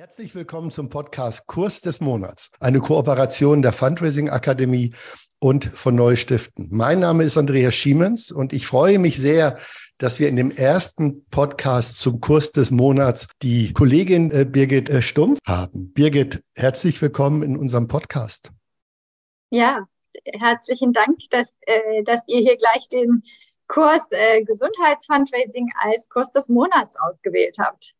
Herzlich willkommen zum Podcast Kurs des Monats, eine Kooperation der Fundraising Akademie und von Neustiften. Mein Name ist Andreas Schiemens und ich freue mich sehr, dass wir in dem ersten Podcast zum Kurs des Monats die Kollegin äh, Birgit äh, Stumpf haben. Birgit, herzlich willkommen in unserem Podcast. Ja, herzlichen Dank, dass, äh, dass ihr hier gleich den Kurs äh, Gesundheitsfundraising als Kurs des Monats ausgewählt habt.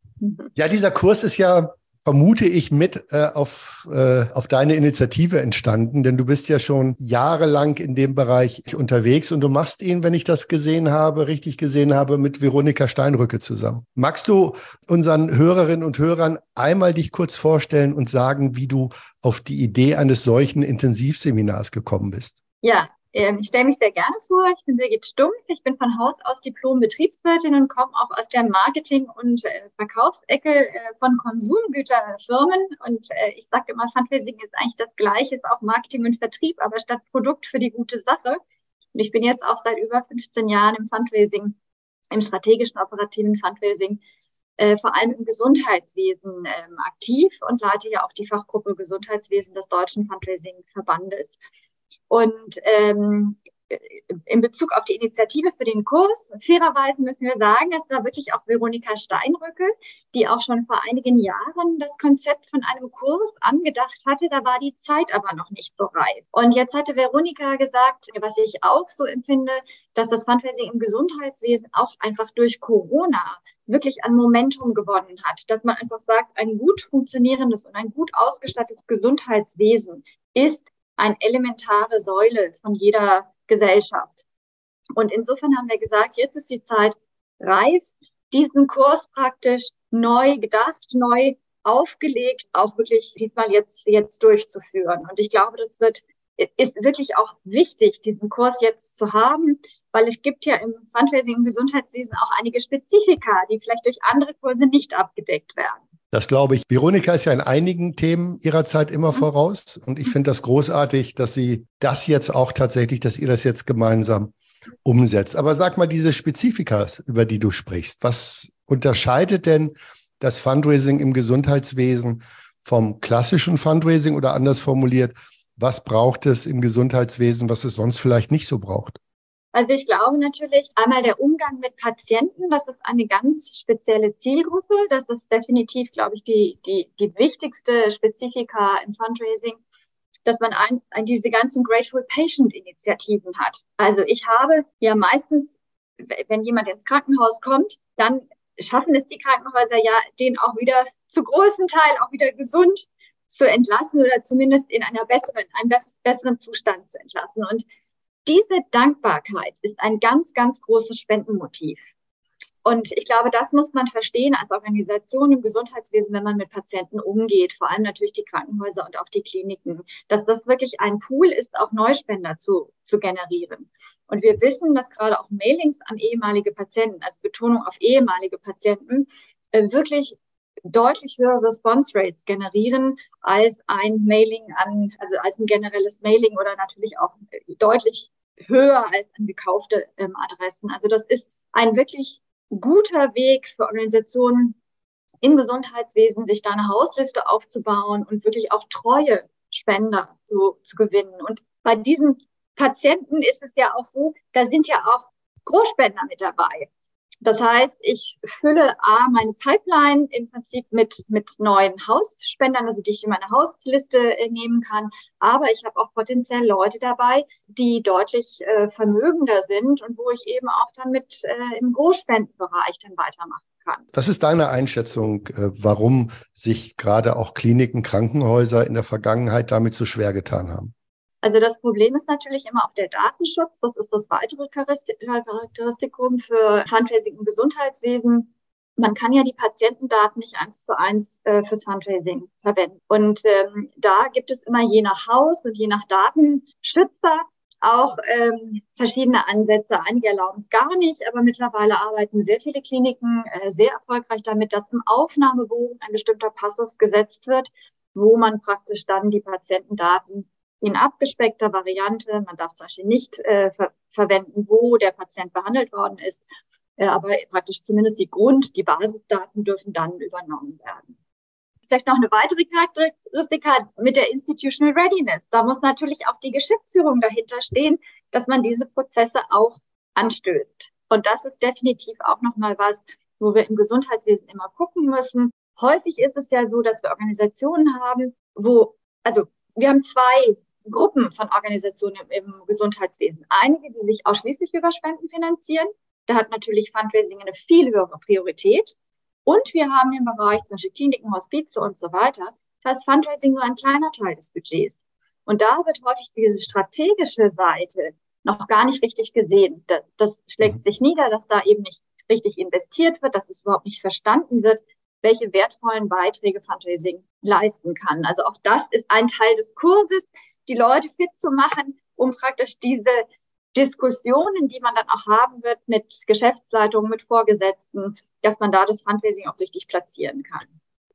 Ja, dieser Kurs ist ja vermute ich, mit äh, auf, äh, auf deine Initiative entstanden, denn du bist ja schon jahrelang in dem Bereich unterwegs und du machst ihn, wenn ich das gesehen habe, richtig gesehen habe, mit Veronika Steinrücke zusammen. Magst du unseren Hörerinnen und Hörern einmal dich kurz vorstellen und sagen, wie du auf die Idee eines solchen Intensivseminars gekommen bist? Ja, ich stelle mich sehr gerne vor. Ich bin Birgit Stumpf. Ich bin von Haus aus Diplom-Betriebswirtin und komme auch aus der Marketing- und äh, Verkaufsecke äh, von Konsumgüterfirmen. Und äh, ich sage immer, Fundraising ist eigentlich das Gleiche, ist auch Marketing und Vertrieb, aber statt Produkt für die gute Sache. Und ich bin jetzt auch seit über 15 Jahren im Fundraising, im strategischen operativen Fundraising, vor allem im Gesundheitswesen ähm, aktiv und leite ja auch die Fachgruppe Gesundheitswesen des Deutschen Fundraising-Verbandes. Und ähm, in Bezug auf die Initiative für den Kurs, fairerweise müssen wir sagen, es war wirklich auch Veronika Steinrücke, die auch schon vor einigen Jahren das Konzept von einem Kurs angedacht hatte. Da war die Zeit aber noch nicht so reif. Und jetzt hatte Veronika gesagt, was ich auch so empfinde, dass das Fundraising im Gesundheitswesen auch einfach durch Corona wirklich an Momentum gewonnen hat. Dass man einfach sagt, ein gut funktionierendes und ein gut ausgestattetes Gesundheitswesen ist eine elementare Säule von jeder Gesellschaft. Und insofern haben wir gesagt, jetzt ist die Zeit reif, diesen Kurs praktisch neu gedacht, neu aufgelegt, auch wirklich diesmal jetzt, jetzt durchzuführen. Und ich glaube, das wird, ist wirklich auch wichtig, diesen Kurs jetzt zu haben, weil es gibt ja im Fundraising im Gesundheitswesen auch einige Spezifika, die vielleicht durch andere Kurse nicht abgedeckt werden. Das glaube ich. Veronika ist ja in einigen Themen ihrer Zeit immer mhm. voraus. Und ich finde das großartig, dass sie das jetzt auch tatsächlich, dass ihr das jetzt gemeinsam umsetzt. Aber sag mal, diese Spezifika, über die du sprichst, was unterscheidet denn das Fundraising im Gesundheitswesen vom klassischen Fundraising oder anders formuliert, was braucht es im Gesundheitswesen, was es sonst vielleicht nicht so braucht? Also ich glaube natürlich einmal der Umgang mit Patienten, das ist eine ganz spezielle Zielgruppe. Das ist definitiv, glaube ich, die, die, die wichtigste Spezifika im Fundraising, dass man ein, ein, diese ganzen Grateful Patient Initiativen hat. Also ich habe ja meistens, wenn jemand ins Krankenhaus kommt, dann schaffen es die Krankenhäuser ja, den auch wieder zu großen Teil auch wieder gesund zu entlassen oder zumindest in einer besseren, einem besseren Zustand zu entlassen. Und diese Dankbarkeit ist ein ganz, ganz großes Spendenmotiv. Und ich glaube, das muss man verstehen als Organisation im Gesundheitswesen, wenn man mit Patienten umgeht, vor allem natürlich die Krankenhäuser und auch die Kliniken, dass das wirklich ein Pool ist, auch Neuspender zu, zu generieren. Und wir wissen, dass gerade auch Mailings an ehemalige Patienten, also Betonung auf ehemalige Patienten, äh, wirklich deutlich höhere Response Rates generieren als ein Mailing an, also als ein generelles Mailing oder natürlich auch deutlich höher als an gekaufte ähm, Adressen. Also das ist ein wirklich guter Weg für Organisationen im Gesundheitswesen, sich da eine Hausliste aufzubauen und wirklich auch treue Spender zu, zu gewinnen. Und bei diesen Patienten ist es ja auch so, da sind ja auch Großspender mit dabei. Das heißt, ich fülle A, meine Pipeline im Prinzip mit, mit neuen Hausspendern, also die ich in meine Hausliste äh, nehmen kann. Aber ich habe auch potenziell Leute dabei, die deutlich äh, vermögender sind und wo ich eben auch dann mit äh, im Großspendenbereich dann weitermachen kann. Was ist deine Einschätzung, äh, warum sich gerade auch Kliniken, Krankenhäuser in der Vergangenheit damit so schwer getan haben? Also das Problem ist natürlich immer auch der Datenschutz. Das ist das weitere Charakteristikum für Fundraising im Gesundheitswesen. Man kann ja die Patientendaten nicht eins zu eins äh, fürs Fundraising verwenden. Und ähm, da gibt es immer je nach Haus und je nach Datenschützer auch ähm, verschiedene Ansätze. Einige erlauben es gar nicht, aber mittlerweile arbeiten sehr viele Kliniken äh, sehr erfolgreich damit, dass im Aufnahmebogen ein bestimmter Passus gesetzt wird, wo man praktisch dann die Patientendaten in abgespeckter Variante. Man darf zum Beispiel nicht äh, ver verwenden, wo der Patient behandelt worden ist, äh, aber praktisch zumindest die Grund-, die Basisdaten dürfen dann übernommen werden. vielleicht noch eine weitere Charakteristik hat mit der Institutional Readiness. Da muss natürlich auch die Geschäftsführung dahinter stehen, dass man diese Prozesse auch anstößt. Und das ist definitiv auch nochmal was, wo wir im Gesundheitswesen immer gucken müssen. Häufig ist es ja so, dass wir Organisationen haben, wo, also wir haben zwei Gruppen von Organisationen im, im Gesundheitswesen. Einige, die sich ausschließlich über Spenden finanzieren. Da hat natürlich Fundraising eine viel höhere Priorität. Und wir haben im Bereich zum Beispiel Kliniken, Hospize und so weiter, da ist Fundraising nur ein kleiner Teil des Budgets. Und da wird häufig diese strategische Seite noch gar nicht richtig gesehen. Das, das schlägt mhm. sich nieder, dass da eben nicht richtig investiert wird, dass es überhaupt nicht verstanden wird, welche wertvollen Beiträge Fundraising leisten kann. Also auch das ist ein Teil des Kurses, die Leute fit zu machen, um praktisch diese Diskussionen, die man dann auch haben wird mit Geschäftsleitungen, mit Vorgesetzten, dass man da das Fundraising auch richtig platzieren kann.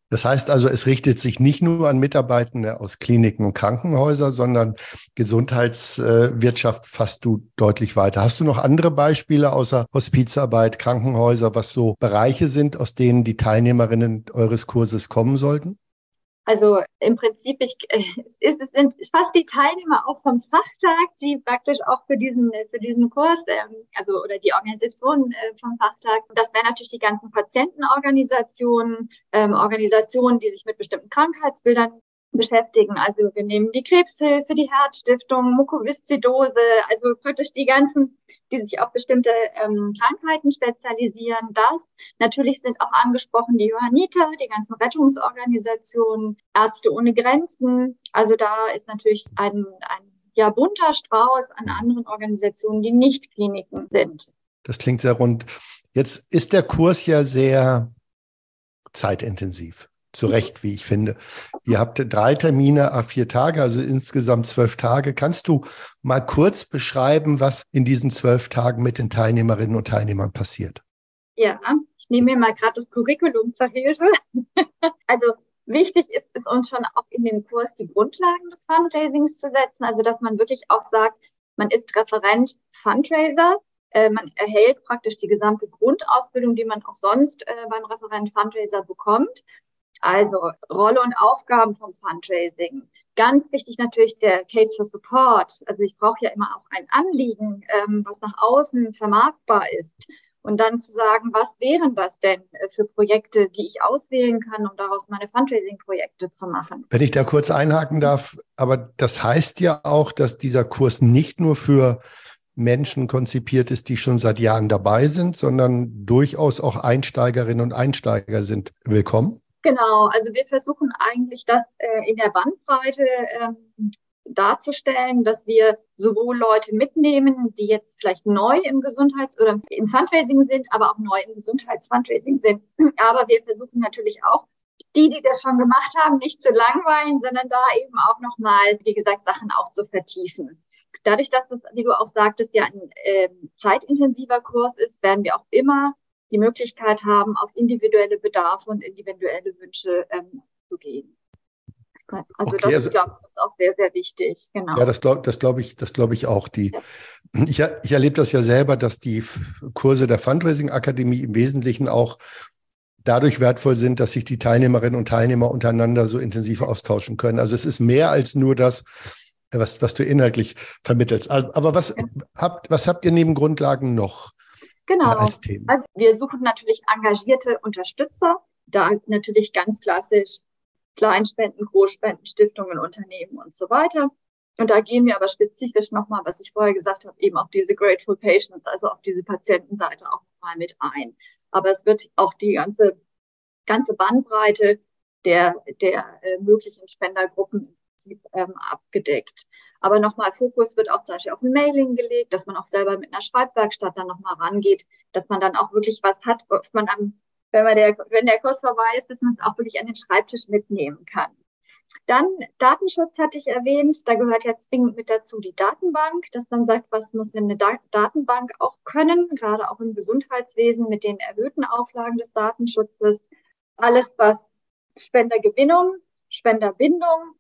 Das heißt also, es richtet sich nicht nur an Mitarbeitende aus Kliniken und Krankenhäusern, sondern Gesundheitswirtschaft fasst du deutlich weiter. Hast du noch andere Beispiele außer Hospizarbeit, Krankenhäuser, was so Bereiche sind, aus denen die Teilnehmerinnen eures Kurses kommen sollten? Also im Prinzip ich, äh, ist, es sind fast die Teilnehmer auch vom Fachtag, die praktisch auch für diesen für diesen Kurs, ähm, also oder die Organisation äh, vom Fachtag. Das wären natürlich die ganzen Patientenorganisationen, ähm, Organisationen, die sich mit bestimmten Krankheitsbildern beschäftigen. Also wir nehmen die Krebshilfe, die Herzstiftung, Mukoviszidose, also praktisch die ganzen, die sich auf bestimmte ähm, Krankheiten spezialisieren. Das natürlich sind auch angesprochen die Johanniter, die ganzen Rettungsorganisationen, Ärzte ohne Grenzen. Also da ist natürlich ein, ein ja bunter Strauß an anderen Organisationen, die nicht Kliniken sind. Das klingt sehr rund. Jetzt ist der Kurs ja sehr zeitintensiv zu Recht, wie ich finde. Ihr habt drei Termine, a vier Tage, also insgesamt zwölf Tage. Kannst du mal kurz beschreiben, was in diesen zwölf Tagen mit den Teilnehmerinnen und Teilnehmern passiert? Ja, ich nehme mir mal gerade das Curriculum zur Hilfe. also wichtig ist es uns schon auch in dem Kurs die Grundlagen des Fundraisings zu setzen. Also dass man wirklich auch sagt, man ist Referent Fundraiser. Äh, man erhält praktisch die gesamte Grundausbildung, die man auch sonst äh, beim Referent Fundraiser bekommt. Also Rolle und Aufgaben vom Fundraising. Ganz wichtig natürlich der Case for Support. Also ich brauche ja immer auch ein Anliegen, ähm, was nach außen vermarktbar ist. Und dann zu sagen, was wären das denn äh, für Projekte, die ich auswählen kann, um daraus meine Fundraising-Projekte zu machen. Wenn ich da kurz einhaken darf, aber das heißt ja auch, dass dieser Kurs nicht nur für Menschen konzipiert ist, die schon seit Jahren dabei sind, sondern durchaus auch Einsteigerinnen und Einsteiger sind willkommen. Genau, also wir versuchen eigentlich das äh, in der Bandbreite ähm, darzustellen, dass wir sowohl Leute mitnehmen, die jetzt vielleicht neu im Gesundheits- oder im Fundraising sind, aber auch neu im Gesundheitsfundraising sind. Aber wir versuchen natürlich auch, die, die das schon gemacht haben, nicht zu langweilen, sondern da eben auch nochmal, wie gesagt, Sachen auch zu vertiefen. Dadurch, dass es, wie du auch sagtest, ja ein äh, zeitintensiver Kurs ist, werden wir auch immer die Möglichkeit haben, auf individuelle Bedarfe und individuelle Wünsche ähm, zu gehen. Also okay, das also, ist, glaube ich, auch sehr, sehr wichtig. Genau. Ja, das glaube das glaub ich, das glaube ich auch. Die, ja. ich, ich erlebe das ja selber, dass die Kurse der Fundraising Akademie im Wesentlichen auch dadurch wertvoll sind, dass sich die Teilnehmerinnen und Teilnehmer untereinander so intensiv austauschen können. Also es ist mehr als nur das, was, was du inhaltlich vermittelst. Aber was, ja. habt, was habt ihr neben Grundlagen noch? Genau. Als Themen. Also wir suchen natürlich engagierte Unterstützer, da natürlich ganz klassisch Kleinspenden, Großspenden, Stiftungen, Unternehmen und so weiter. Und da gehen wir aber spezifisch nochmal, was ich vorher gesagt habe, eben auf diese Grateful Patients, also auf diese Patientenseite auch nochmal mit ein. Aber es wird auch die ganze, ganze Bandbreite der, der äh, möglichen Spendergruppen ähm, abgedeckt. Aber nochmal, Fokus wird auch zum Beispiel auf ein Mailing gelegt, dass man auch selber mit einer Schreibwerkstatt dann nochmal rangeht, dass man dann auch wirklich was hat, was man am, wenn man der, wenn der Kurs vorbei ist, dass man es auch wirklich an den Schreibtisch mitnehmen kann. Dann Datenschutz hatte ich erwähnt. Da gehört ja zwingend mit dazu die Datenbank, dass man sagt, was muss denn eine da Datenbank auch können, gerade auch im Gesundheitswesen mit den erhöhten Auflagen des Datenschutzes. Alles, was Spendergewinnung, Spenderbindung,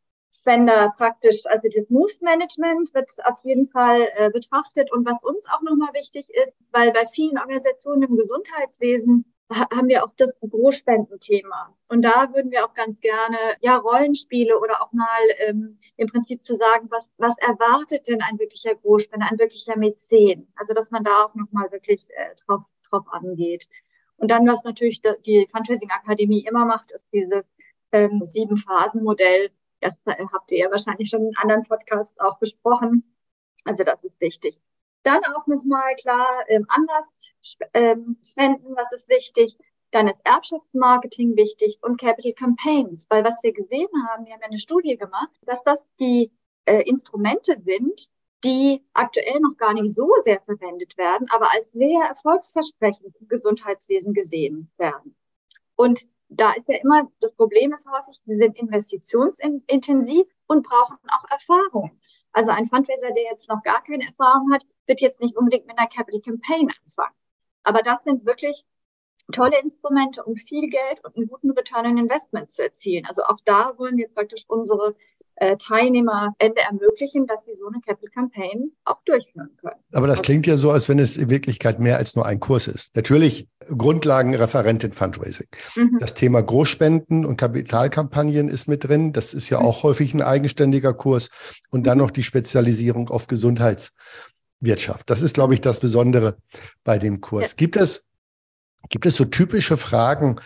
Spender praktisch, also das Moves Management wird auf jeden Fall äh, betrachtet. Und was uns auch nochmal wichtig ist, weil bei vielen Organisationen im Gesundheitswesen haben wir auch das Großspendenthema. Und da würden wir auch ganz gerne ja Rollenspiele oder auch mal ähm, im Prinzip zu sagen, was was erwartet denn ein wirklicher Großspender, ein wirklicher Mäzen? Also dass man da auch noch mal wirklich äh, drauf drauf angeht. Und dann was natürlich die Fundraising Akademie immer macht, ist dieses ähm, sieben Phasen Modell. Das habt ihr ja wahrscheinlich schon in anderen Podcasts auch besprochen. Also das ist wichtig. Dann auch nochmal klar ähm, Anlass ähm, spenden, was ist wichtig. Dann ist Erbschaftsmarketing wichtig und Capital Campaigns, weil was wir gesehen haben, wir haben eine Studie gemacht, dass das die äh, Instrumente sind, die aktuell noch gar nicht so sehr verwendet werden, aber als sehr erfolgsversprechend im Gesundheitswesen gesehen werden. Und da ist ja immer, das Problem ist häufig, sie sind investitionsintensiv und brauchen auch Erfahrung. Also ein Fundraiser, der jetzt noch gar keine Erfahrung hat, wird jetzt nicht unbedingt mit einer Capital Campaign anfangen. Aber das sind wirklich tolle Instrumente, um viel Geld und einen guten Return on Investment zu erzielen. Also auch da wollen wir praktisch unsere äh, Teilnehmerende ermöglichen, dass die so eine Capital Campaign auch durchführen können. Aber das klingt ja so, als wenn es in Wirklichkeit mehr als nur ein Kurs ist. Natürlich Grundlagenreferentin Fundraising. Mhm. Das Thema Großspenden und Kapitalkampagnen ist mit drin. Das ist ja mhm. auch häufig ein eigenständiger Kurs. Und dann mhm. noch die Spezialisierung auf Gesundheitswirtschaft. Das ist, glaube ich, das Besondere bei dem Kurs. Ja. Gibt es Gibt es so typische Fragen,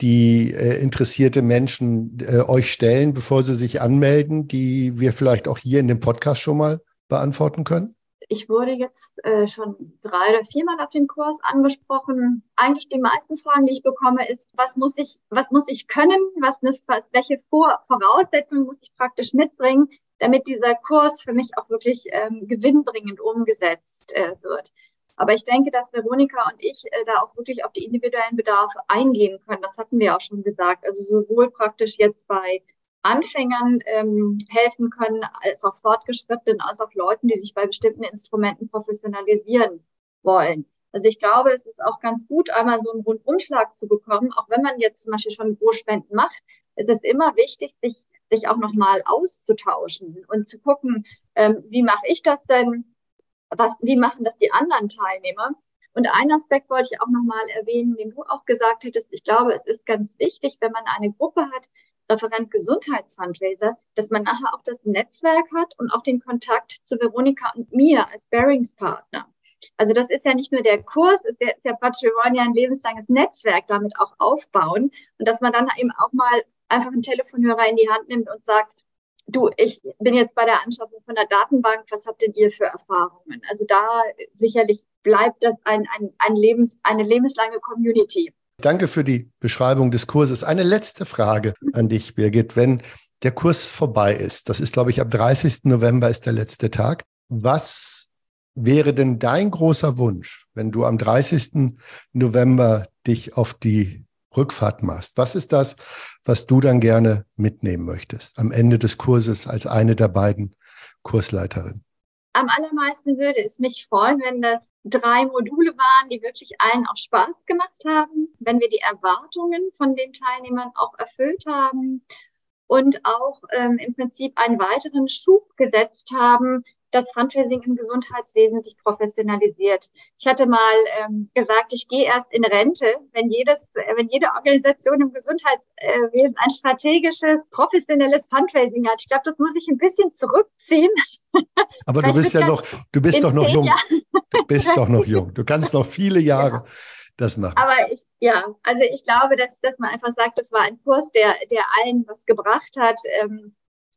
die äh, interessierte Menschen äh, euch stellen, bevor sie sich anmelden, die wir vielleicht auch hier in dem Podcast schon mal beantworten können? Ich wurde jetzt äh, schon drei oder viermal auf den Kurs angesprochen. Eigentlich die meisten Fragen, die ich bekomme, ist, was muss ich, was muss ich können? Was, eine, welche Vor Voraussetzungen muss ich praktisch mitbringen, damit dieser Kurs für mich auch wirklich ähm, gewinnbringend umgesetzt äh, wird. Aber ich denke, dass Veronika und ich äh, da auch wirklich auf die individuellen Bedarfe eingehen können. Das hatten wir auch schon gesagt. Also sowohl praktisch jetzt bei Anfängern ähm, helfen können, als auch Fortgeschrittenen, als auch Leuten, die sich bei bestimmten Instrumenten professionalisieren wollen. Also ich glaube, es ist auch ganz gut, einmal so einen Rundumschlag zu bekommen, auch wenn man jetzt zum Beispiel schon Großspenden macht. Es ist immer wichtig, sich, sich auch nochmal auszutauschen und zu gucken, ähm, wie mache ich das denn? Was, wie machen das die anderen Teilnehmer? Und einen Aspekt wollte ich auch nochmal erwähnen, den du auch gesagt hättest. Ich glaube, es ist ganz wichtig, wenn man eine Gruppe hat, Referent Gesundheitsfundraiser, dass man nachher auch das Netzwerk hat und auch den Kontakt zu Veronika und mir als Bearingspartner. Also das ist ja nicht nur der Kurs, ist ja, ist ja wir wollen ja ein lebenslanges Netzwerk damit auch aufbauen und dass man dann eben auch mal einfach einen Telefonhörer in die Hand nimmt und sagt, du, ich bin jetzt bei der Anschaffung von der Datenbank, was habt denn ihr für Erfahrungen? Also da sicherlich bleibt das ein, ein, ein Lebens, eine lebenslange Community. Danke für die Beschreibung des Kurses. Eine letzte Frage an dich, Birgit. Wenn der Kurs vorbei ist, das ist, glaube ich, ab 30. November ist der letzte Tag. Was wäre denn dein großer Wunsch, wenn du am 30. November dich auf die Rückfahrt machst. Was ist das, was du dann gerne mitnehmen möchtest am Ende des Kurses als eine der beiden Kursleiterinnen? Am allermeisten würde es mich freuen, wenn das drei Module waren, die wirklich allen auch Spaß gemacht haben, wenn wir die Erwartungen von den Teilnehmern auch erfüllt haben und auch ähm, im Prinzip einen weiteren Schub gesetzt haben, dass Fundraising im Gesundheitswesen sich professionalisiert. Ich hatte mal ähm, gesagt, ich gehe erst in Rente, wenn jedes, äh, wenn jede Organisation im Gesundheitswesen ein strategisches, professionelles Fundraising hat. Ich glaube, das muss ich ein bisschen zurückziehen. Aber du bist ja noch, du bist doch noch jung. Du bist doch noch jung. Du kannst noch viele Jahre. Ja das machen. Aber ich, ja, also ich glaube, dass, dass man einfach sagt, das war ein Kurs, der, der allen was gebracht hat. Ähm,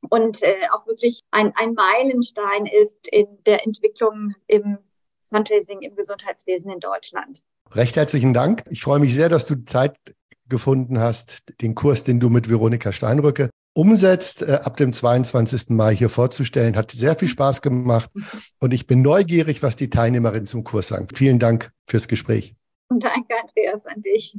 und äh, auch wirklich ein, ein Meilenstein ist in der Entwicklung im Fundraising im Gesundheitswesen in Deutschland. Recht herzlichen Dank. Ich freue mich sehr, dass du Zeit gefunden hast, den Kurs, den du mit Veronika Steinrücke umsetzt, äh, ab dem 22. Mai hier vorzustellen. Hat sehr viel Spaß gemacht und ich bin neugierig, was die Teilnehmerinnen zum Kurs sagen. Vielen Dank fürs Gespräch. Danke, Andreas, an dich.